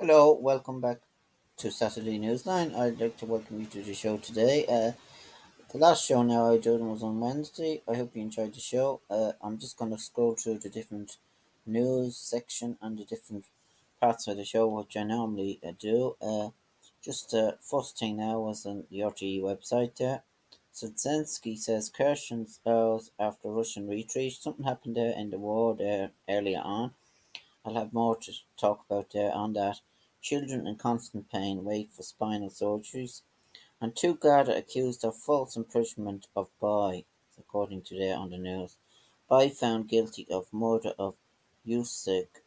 Hello, welcome back to Saturday Newsline. I'd like to welcome you to the show today. Uh, the last show now I did was on Wednesday. I hope you enjoyed the show. Uh, I'm just going to scroll through the different news section and the different parts of the show, which I normally uh, do. Uh, just the uh, first thing now was on the RTE website there. Zelensky says Kherson bows after Russian retreat. Something happened there in the war there earlier on. I'll have more to talk about there on that. Children in constant pain wait for spinal surgeries. And two Garda accused of false imprisonment of Boy, according to there on the news. Boy found guilty of murder of Usyk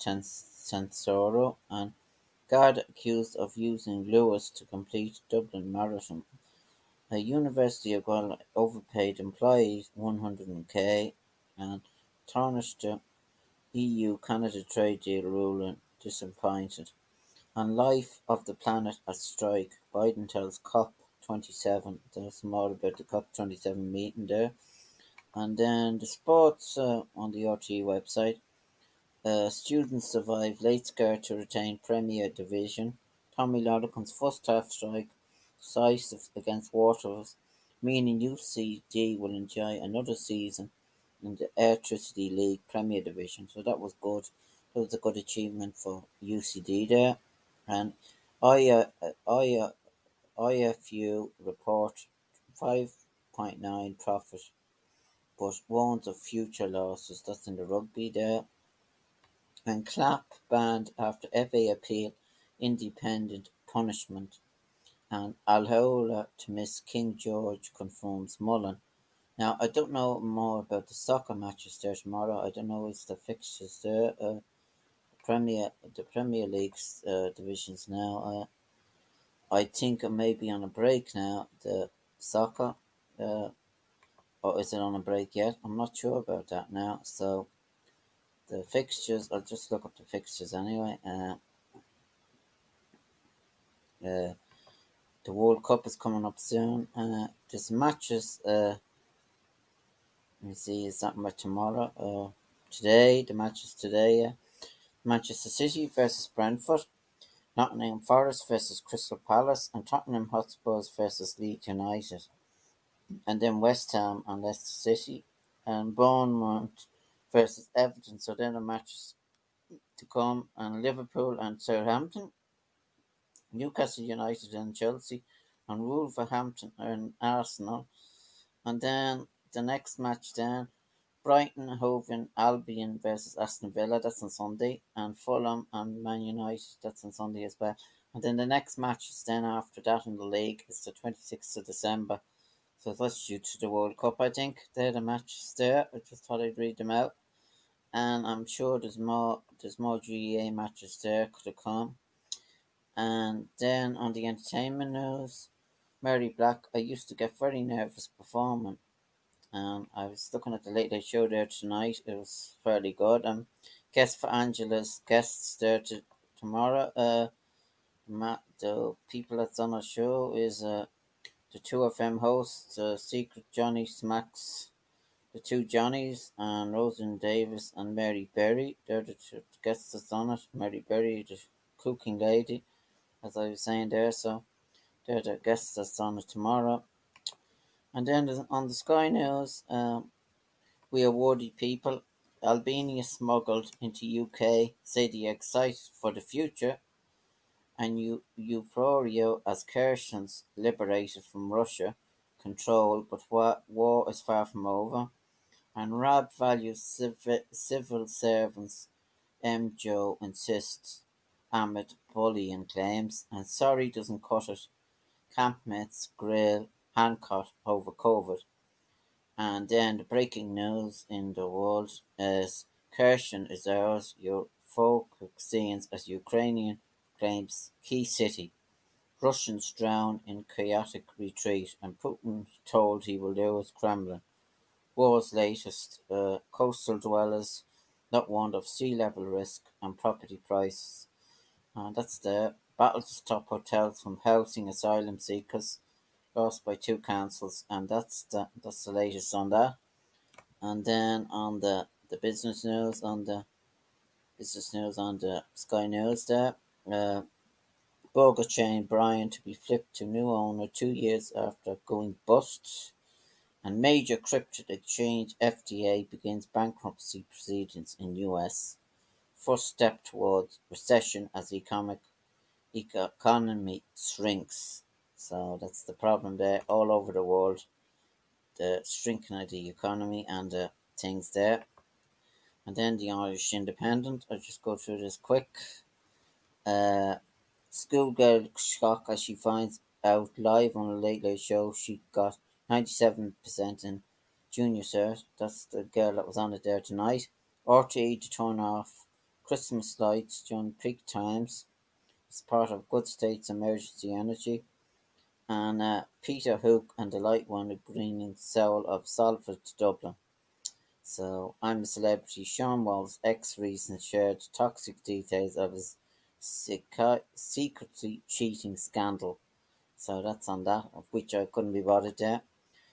Tensoro and Garda accused of using Luas to complete Dublin Marathon. A University of Galway overpaid employees 100k and tarnished the EU-Canada trade deal ruling disappointed. On life of the planet at strike, Biden tells COP27. There's more about the COP27 meeting there. And then the sports uh, on the RTE website. Uh, students survive late scare to retain Premier Division. Tommy Lonergan's first half strike decisive against Waterford, meaning UCD will enjoy another season in the Airtricity League Premier Division. So that was good. That was a good achievement for UCD there. And I, I, IRFU report 5.9 profit, but warns of future losses. That's in the rugby there. And clap banned after FA appeal independent punishment. And Allaho to miss King George confirms Mullen. Now, I don't know more about the soccer matches there tomorrow. I don't know what's the fixtures there. Uh, Premier the Premier League's uh, divisions now. I think it may be on a break now. The soccer, uh, or is it on a break yet? I'm not sure about that now. So the fixtures, I'll just look up the fixtures anyway. Uh, uh, the World Cup is coming up soon. Uh, matches. Uh, let me see, is that tomorrow? Uh, today, the matches today. Yeah. Manchester City versus Brentford, Nottingham Forest versus Crystal Palace, and Tottenham Hotspurs versus Leeds United. And then West Ham and Leicester City, and Bournemouth versus Everton. So then the matches to come, and Liverpool and Southampton, Newcastle United and Chelsea, and Wolverhampton and Arsenal. And then the next match then Brighton Hove Albion versus Aston Villa, that's on Sunday, and Fulham and Man United, that's on Sunday as well. And then the next match is then after that in the league is the 26th of December. So that's due to the World Cup, I think. They're the matches there. I just thought I'd read them out. And I'm sure there's more there's more GAA matches there could have come. And then on the entertainment news, Mary Black, I used to get very nervous performing um, I was looking at the Late Late Show there tonight. It was fairly good. Um, guest for Angela's guests there to, tomorrow. Uh, Matt, the people that's on our show is uh, the two them hosts, uh, Secret Johnny Smacks, the two Johnnies, and Rosen Davis and Mary Berry. They're the two guests that's on it. Mary Berry, the cooking lady, as I was saying there. So they're the guests that's on it tomorrow. And then on the Sky News, um, we awarded people Albania smuggled into UK say they excited for the future, and U- Euphoria as Kherson's liberated from Russia control, but wa- war is far from over. And Raab values civ- civil servants. M. Joe insists amid bullying claims, and sorry doesn't cut it. Campmates grill Hancock over COVID. And then the breaking news in the world is Kherson is ours, your folk scenes as Ukrainian claims key city. Russians drown in chaotic retreat, and Putin told he will lose Kremlin. War's latest uh, coastal dwellers not warned of sea level risk and property prices. And that's the battle to stop hotels from housing asylum seekers by two councils, and that's the that's the latest on that. And then on the the business news on the business news on the Sky News there. Uh, Burger chain Byron to be flipped to new owner two years after going bust, and major crypto exchange FTX begins bankruptcy proceedings in US. First step towards recession as economic economy shrinks. So that's the problem there all over the world. The shrinking of the economy and the things there. And then the Irish Independent. I'll just go through this quick. Uh, Schoolgirl shock as she finds out live on a Late Late Show she got 97% in Junior Cert. That's the girl that was on it there tonight. RTE to turn off Christmas lights during peak times. It's part of Good State's emergency energy. And uh, Peter Hook and the Light One bringing Soul of Salford to Dublin. So I'm a celebrity. Sean Wall's ex recent shared toxic details of his secretly cheating scandal. So that's on that, of which I couldn't be bothered there.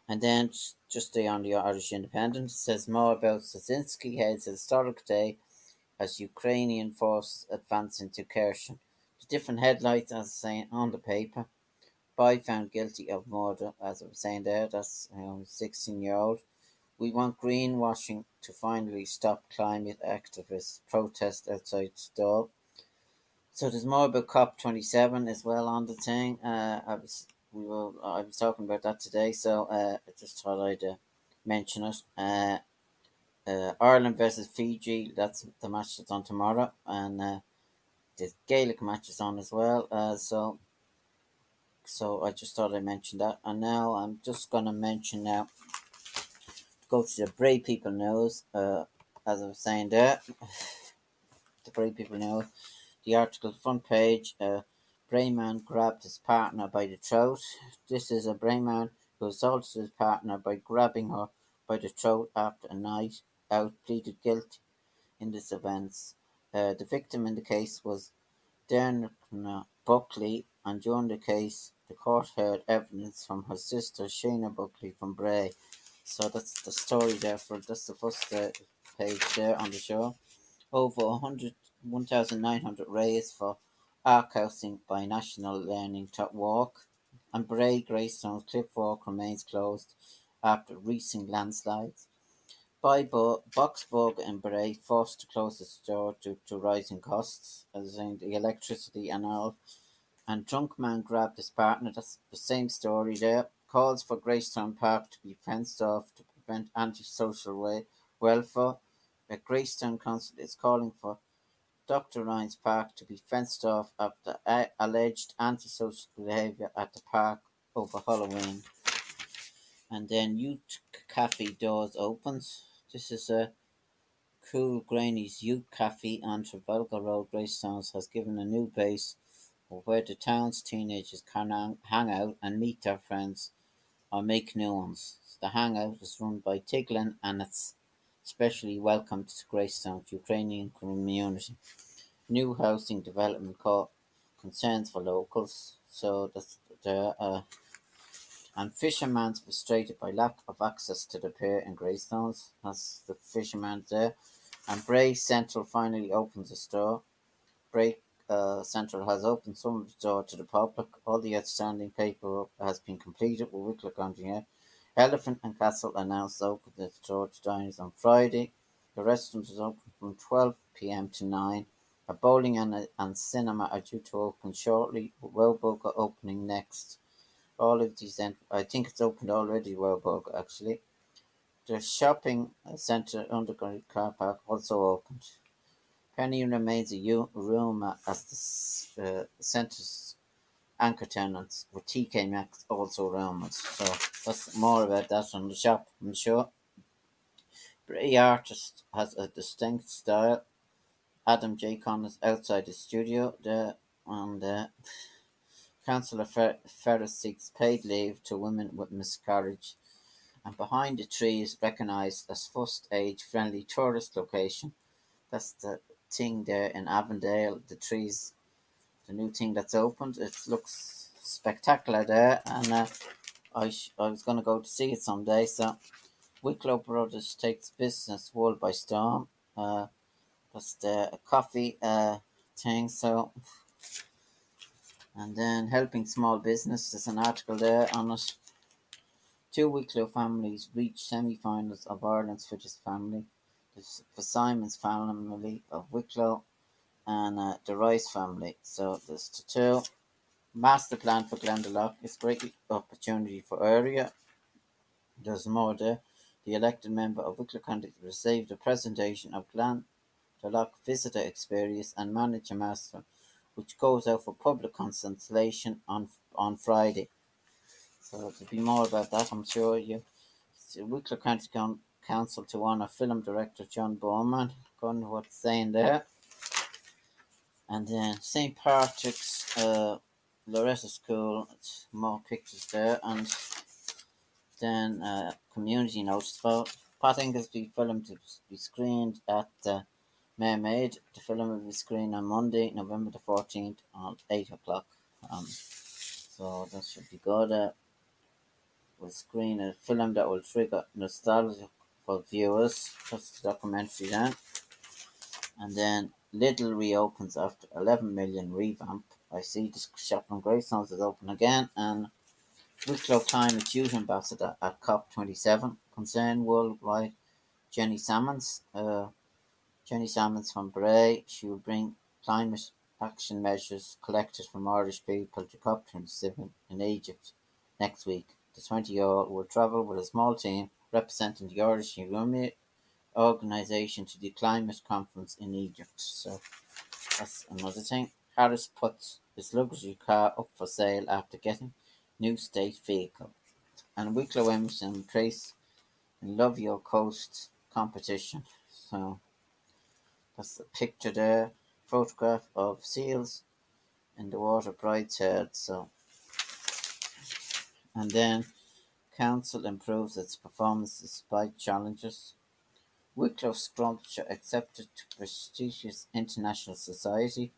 And then just stay on the Irish Independent says more about Zelensky heads historic day as Ukrainian forces advance into Kherson. The different headlights, as I say on the paper. Boy found guilty of murder, as I was saying there. That's know, 16 year old. We want greenwashing to finally stop climate activists protest outside Dáil. So there's more about COP twenty seven as well on the thing. Uh, I was we will I was talking about that today, so uh, I just thought I'd uh, mention it. Uh, uh, Ireland versus Fiji. That's the match that's on tomorrow, and uh, the Gaelic match is on as well. Uh, so so I just thought I'd mention that, and now I'm just gonna mention now. Go to the Bray People News. Uh, as I was saying there, the Bray People News the article front page, uh, Brayman grabbed his partner by the throat. This is a Brayman who assaulted his partner by grabbing her by the throat after a night out, pleaded guilty in this offence. Uh, the victim in the case was Derna Buckley, and during the case, the court heard evidence from her sister Shana Buckley from Bray. So that's the story there for that's the first uh, page there on the show. Over 100 1,900 raised for Ark Housing by National Learning to Walk, and Bray Greystones Cliff Walk remains closed after recent landslides. Bible, Boxburg and Bray forced to close the store due to rising costs, as in the electricity and all. And drunk man grabbed his partner. That's the same story there. Calls for Greystone Park to be fenced off to prevent antisocial way, welfare. The Greystone Council is calling for Doctor Ryan's Park to be fenced off after uh, alleged antisocial behaviour at the park over Halloween. And then Youth Cafe doors opens. This is a Cool Granny's Youth Cafe on Trafalgar Road, Greystones has given a new base where the town's teenagers can hang out and meet their friends or make new ones. The hangout is run by Tiglin and it's especially welcomed to Greystone's Ukrainian community. New housing development caught concerns for locals, so that's there. Uh, and fishermen's frustrated by lack of access to the pier in Greystones. That's the fisherman there. And Bray Central finally opens a store. Bray uh, Central has opened some of the door to the public. All the outstanding paperwork has been completed with Wicklow County. Elephant and Castle announced open the store to diners on Friday. The restaurant is open from 12 pm to 9. A bowling and, a, and cinema are due to open shortly, with Wellboga opening next. All of these, I think it's opened already, Wellboga actually. The shopping centre underground car park also opened. Penny remains a rumour as the uh, centre's anchor tenants, with TK Maxx also rumoured. So that's more about that on the shop, I'm sure. Bray artist has a distinct style. Adam J. Connors outside the studio there, and uh, Councillor Fer- Ferris seeks paid leave to women with miscarriage. And behind the tree is recognised as first age friendly tourist location. That's the thing there in Avondale. The trees, the new thing that's opened. It looks spectacular there, and uh, I sh- I was going to go to see it someday. So Wicklow Brothers takes business world by storm. Uh, that's the coffee uh, thing. So and then helping small business, there's an article there on it. Two Wicklow families reach semi-finals of Ireland's Fittest Family. For Simon's family of Wicklow and uh, the Rice family. So there's the two. Master plan for Glendalough is great opportunity for area. There's more there. The elected member of Wicklow County received a presentation of Glendalough visitor experience and manager master which goes out for public consultation on on Friday. So there'll be more about that, I'm sure. You, Wicklow County Council to honour film director John Boorman. Going what's saying there. And then St. Patrick's uh, Loreto School, it's more pictures there. And then uh, community notice about Pat Ingoldsby film to be screened at the Mermaid. The film will be screened on Monday, November the 14th at 8 o'clock. Um, so that should be good. Uh, we'll screen a film that will trigger nostalgia for viewers. That's the documentary then. And then Lidl reopens after 11 million revamp. I see the shop on Greystones is open again. And Wicklow Climate Youth Ambassador at COP27. Concern worldwide. Jenny Salmons. Uh, Jenny Salmons from Bray. She will bring climate action measures collected from Irish people to COP27 in Egypt next week. The 20 year old will travel with a small team representing the Irish Urumi organisation to the climate conference in Egypt. So that's another thing. Harris puts his luxury car up for sale after getting new state vehicle. And Wicklow Emerson Trace in Love Your Coast competition. So that's the picture there. Photograph of seals in the water Brideshead. So, and then council improves its performance despite challenges. Wicklow sculpture accepted to prestigious international society.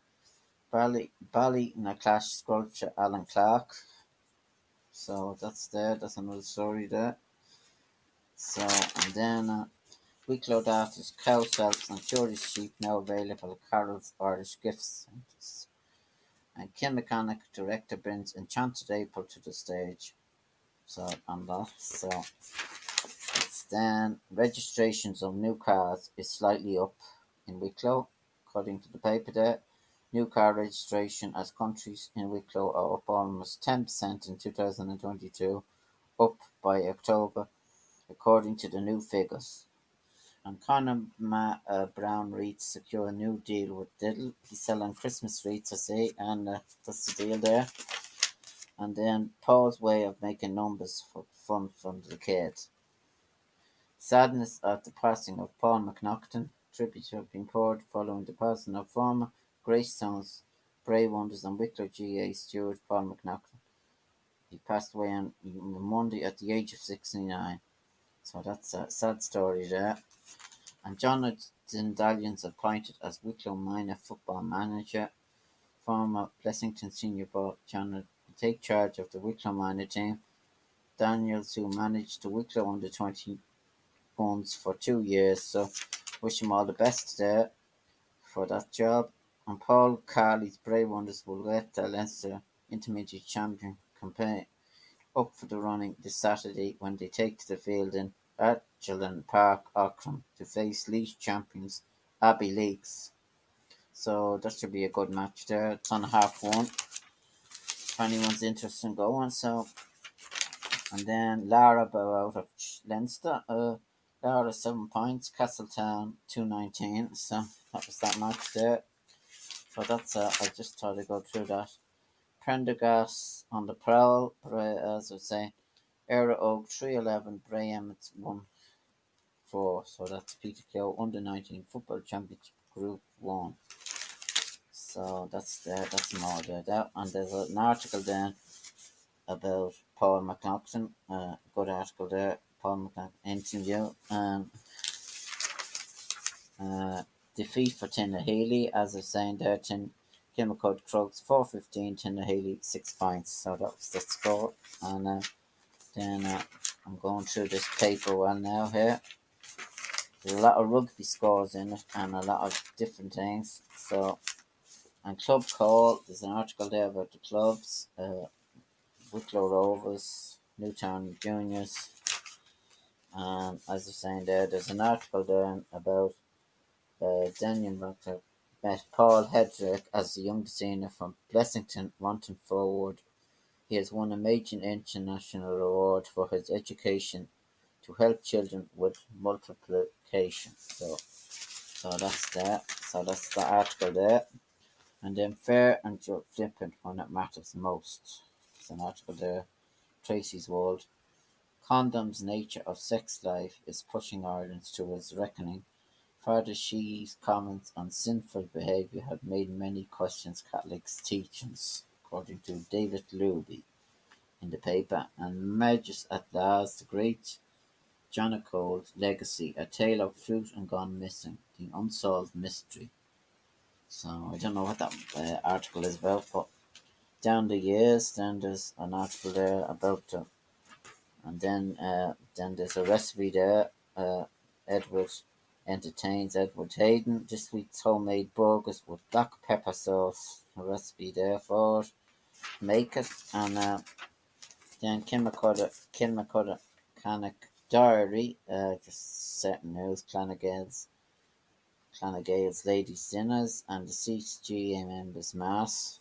Bally Ballynaclash sculpture Alan Clark. So that's there. That's another story there. So and then. Uh, Wicklow Daughters, cow cells and curious sheep now available at Carol's Irish Gift Centres. And Kim Mechanic director brings Enchanted April to the stage. So that, so it's then registrations of new cars is slightly up in Wicklow, according to the paper there. New car registration as countries in Wicklow are up almost 10% in 2022, up by October, according to the new figures. And Conor Ma, uh, Brown wreaths secure a new deal with Diddle. He's selling Christmas wreaths, I see, and uh, that's the deal there. And then Paul's way of making numbers for fun from the kids. Sadness at the passing of Paul McNaughton. Tribute have been poured following the passing of former Greystones, Bray Wanderers and Wicklow GAA steward Paul McNaughton. He passed away on Monday at the age of 69. So that's a sad story there and Jonathan Daniels appointed as Wicklow minor football manager. Former Blessington senior boy Jonathan take charge of the Wicklow minor team. Daniels, who managed the Wicklow under 20 ones for two years, so wish him all the best there for that job. And Paul Carley's Bray Wanderers will get the Leinster Intermediate Champion campaign up for the running this Saturday when they take to the field in Echelon Park Aughrim to face Laois champions Abbeyleix. So that should be a good match there. It's on half one. Anyone's interested in going, so and then Lara bow out of Leinster. Uh, Lara seven points, Castletown two nineteen. So that was that match there. So that's uh, I just thought I'd go through that. Prendergast on the prowl, as I say. Era Oak 311, Bray Emmets 1 4. So that's Peter Keogh under 19 Football Championship Group 1. So that's there, that's more there. That, and there's an article there about Paul McLaughlin, uh, good article there. Paul McLaughlin interview. Um, uh, defeat for Tinahely, as I was saying there, Tin Kilmacud Crokes 415, Tinahely 6 points. So that was the score. And uh, then uh, I'm going through this paper well now here. There's a lot of rugby scores in it and a lot of different things. So, and Club Call, there's an article there about the clubs. Uh, Wicklow Rovers, Newtown Juniors. And as I was saying there, there's an article there about uh, Daniel Rucker met Paul Hedrick as a young senior from Blessington, wanting forward he has won a major international award for his education to help children with multiplication. So, so that's that. So that's the article there. And then fair and flippant when it matters most. There's an article there. Tracy's World. Condom's nature of sex life is pushing Ireland towards reckoning. Father Shee's comments on sinful behaviour have made many questions Catholics' teachings according to David Luby in the paper, and merges at last the great John O'Cole's legacy, A Tale of Fruit and Gone Missing, the unsolved mystery. So I don't know what that uh, article is about, but down the years, then there's an article there about, uh, and then uh, then there's a recipe there. Uh, Edward entertains Edward Hayden. This week's homemade burgers with black pepper sauce. A recipe there for it make it and uh, then Kilmacudda Kilmacudda Canic Diary, uh, just certain news, Clanagales Clanagales Ladies Dinners and the CGA members mass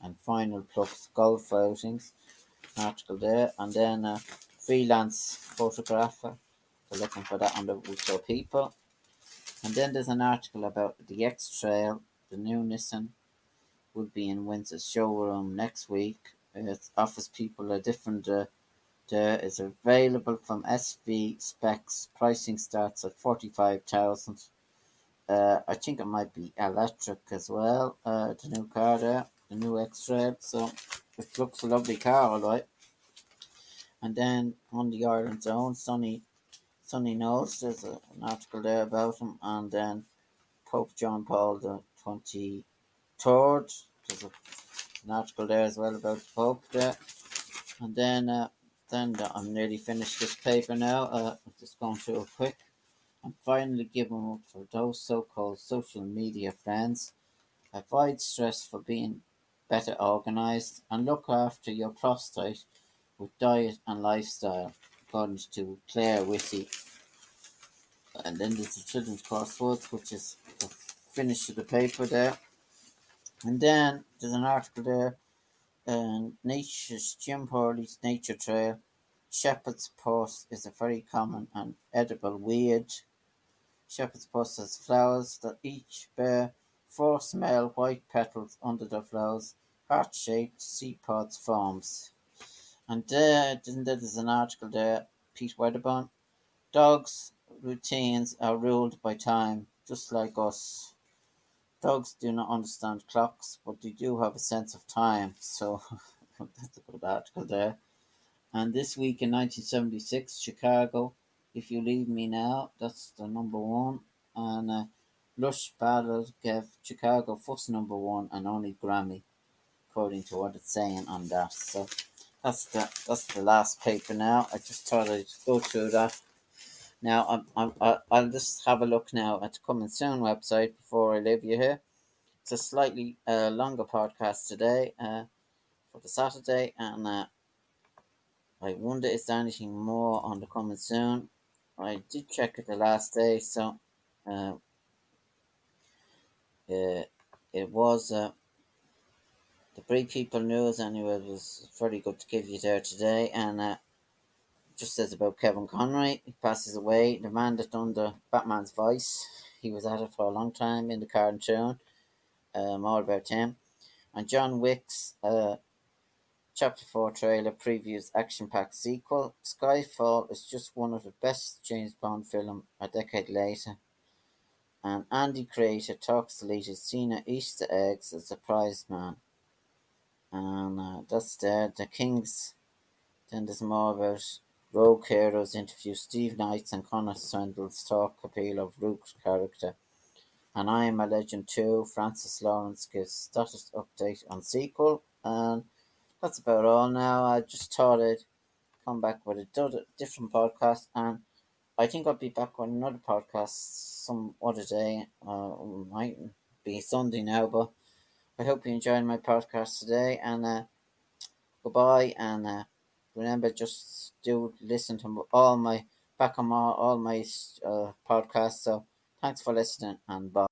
and final plus golf outings article there and then a freelance photographer looking for that on the Wicklow People and then there's an article about the X Trail the new Nissan will be in Windsor's showroom next week. It offers people a different uh, there is available from SV specs. Pricing starts at forty five thousand. Uh, I think it might be electric as well. Uh, the new car there, the new X-Trail. So it looks a lovely car, all right. And then on the Ireland's own, Sonny, Sonny knows there's a, an article there about him, and then Pope John Paul the twenty third. There's a, an article there as well about the Pope there. And then, uh, then I'm nearly finished this paper now. Uh, I'm just going through it quick. I'm finally giving up for those so-called social media friends. Avoid stress for being better organized and look after your prostate with diet and lifestyle, according to Claire Whitty. And then there's the children's crosswords, which is the finish of the paper there. And then there's an article there, and Nature's Jim Hurley's Nature Trail. Shepherd's purse is a very common and edible weed. Shepherd's purse has flowers that each bear four small white petals under the flowers, heart-shaped seed pods forms. And there, then there's an article there, Pete Wedderburn. Dogs' routines are ruled by time, just like us. Dogs do not understand clocks, but they do have a sense of time. So that's a good article there. And this week in 1976, Chicago, If You Leave Me Now, that's the number one. And uh, Lush Ballad gave Chicago first number one and only Grammy, according to what it's saying on that. So that's the that's the last paper now. I just thought I'd go through that. Now, I'm, I'm, I'll just have a look now at the Coming Soon website before I leave you here. It's a slightly uh, longer podcast today uh, for the Saturday, and uh, I wonder is there anything more on the Coming Soon. I did check it the last day, so uh, uh, it was uh, the Bray People News anyway. It was very good to give you there today, and uh, just says about Kevin Conroy. He passes away. The man that done the Batman's voice. he was at it for a long time in the cartoon. Uh, more about him. And John Wick's uh, Chapter 4 trailer previews action-packed sequel. Skyfall is just one of the best James Bond film a decade later. And Andor creator talks deleted Cena Easter eggs as a prize man. And uh, that's there. The Kings. Then there's more about Rogue Heroes interview Steve Knights and Connor Swindells talk appeal of Rook's character. And I Am a Legend 2, Francis Lawrence gives status update on sequel. And that's about all now. I just thought I'd come back with a different podcast, and I think I'll be back with another podcast some other day. Uh, might be Sunday now, but I hope you enjoyed my podcast today, and uh, goodbye. And uh, remember, just do listen to all my back on all, all my uh, podcasts. So thanks for listening, and bye.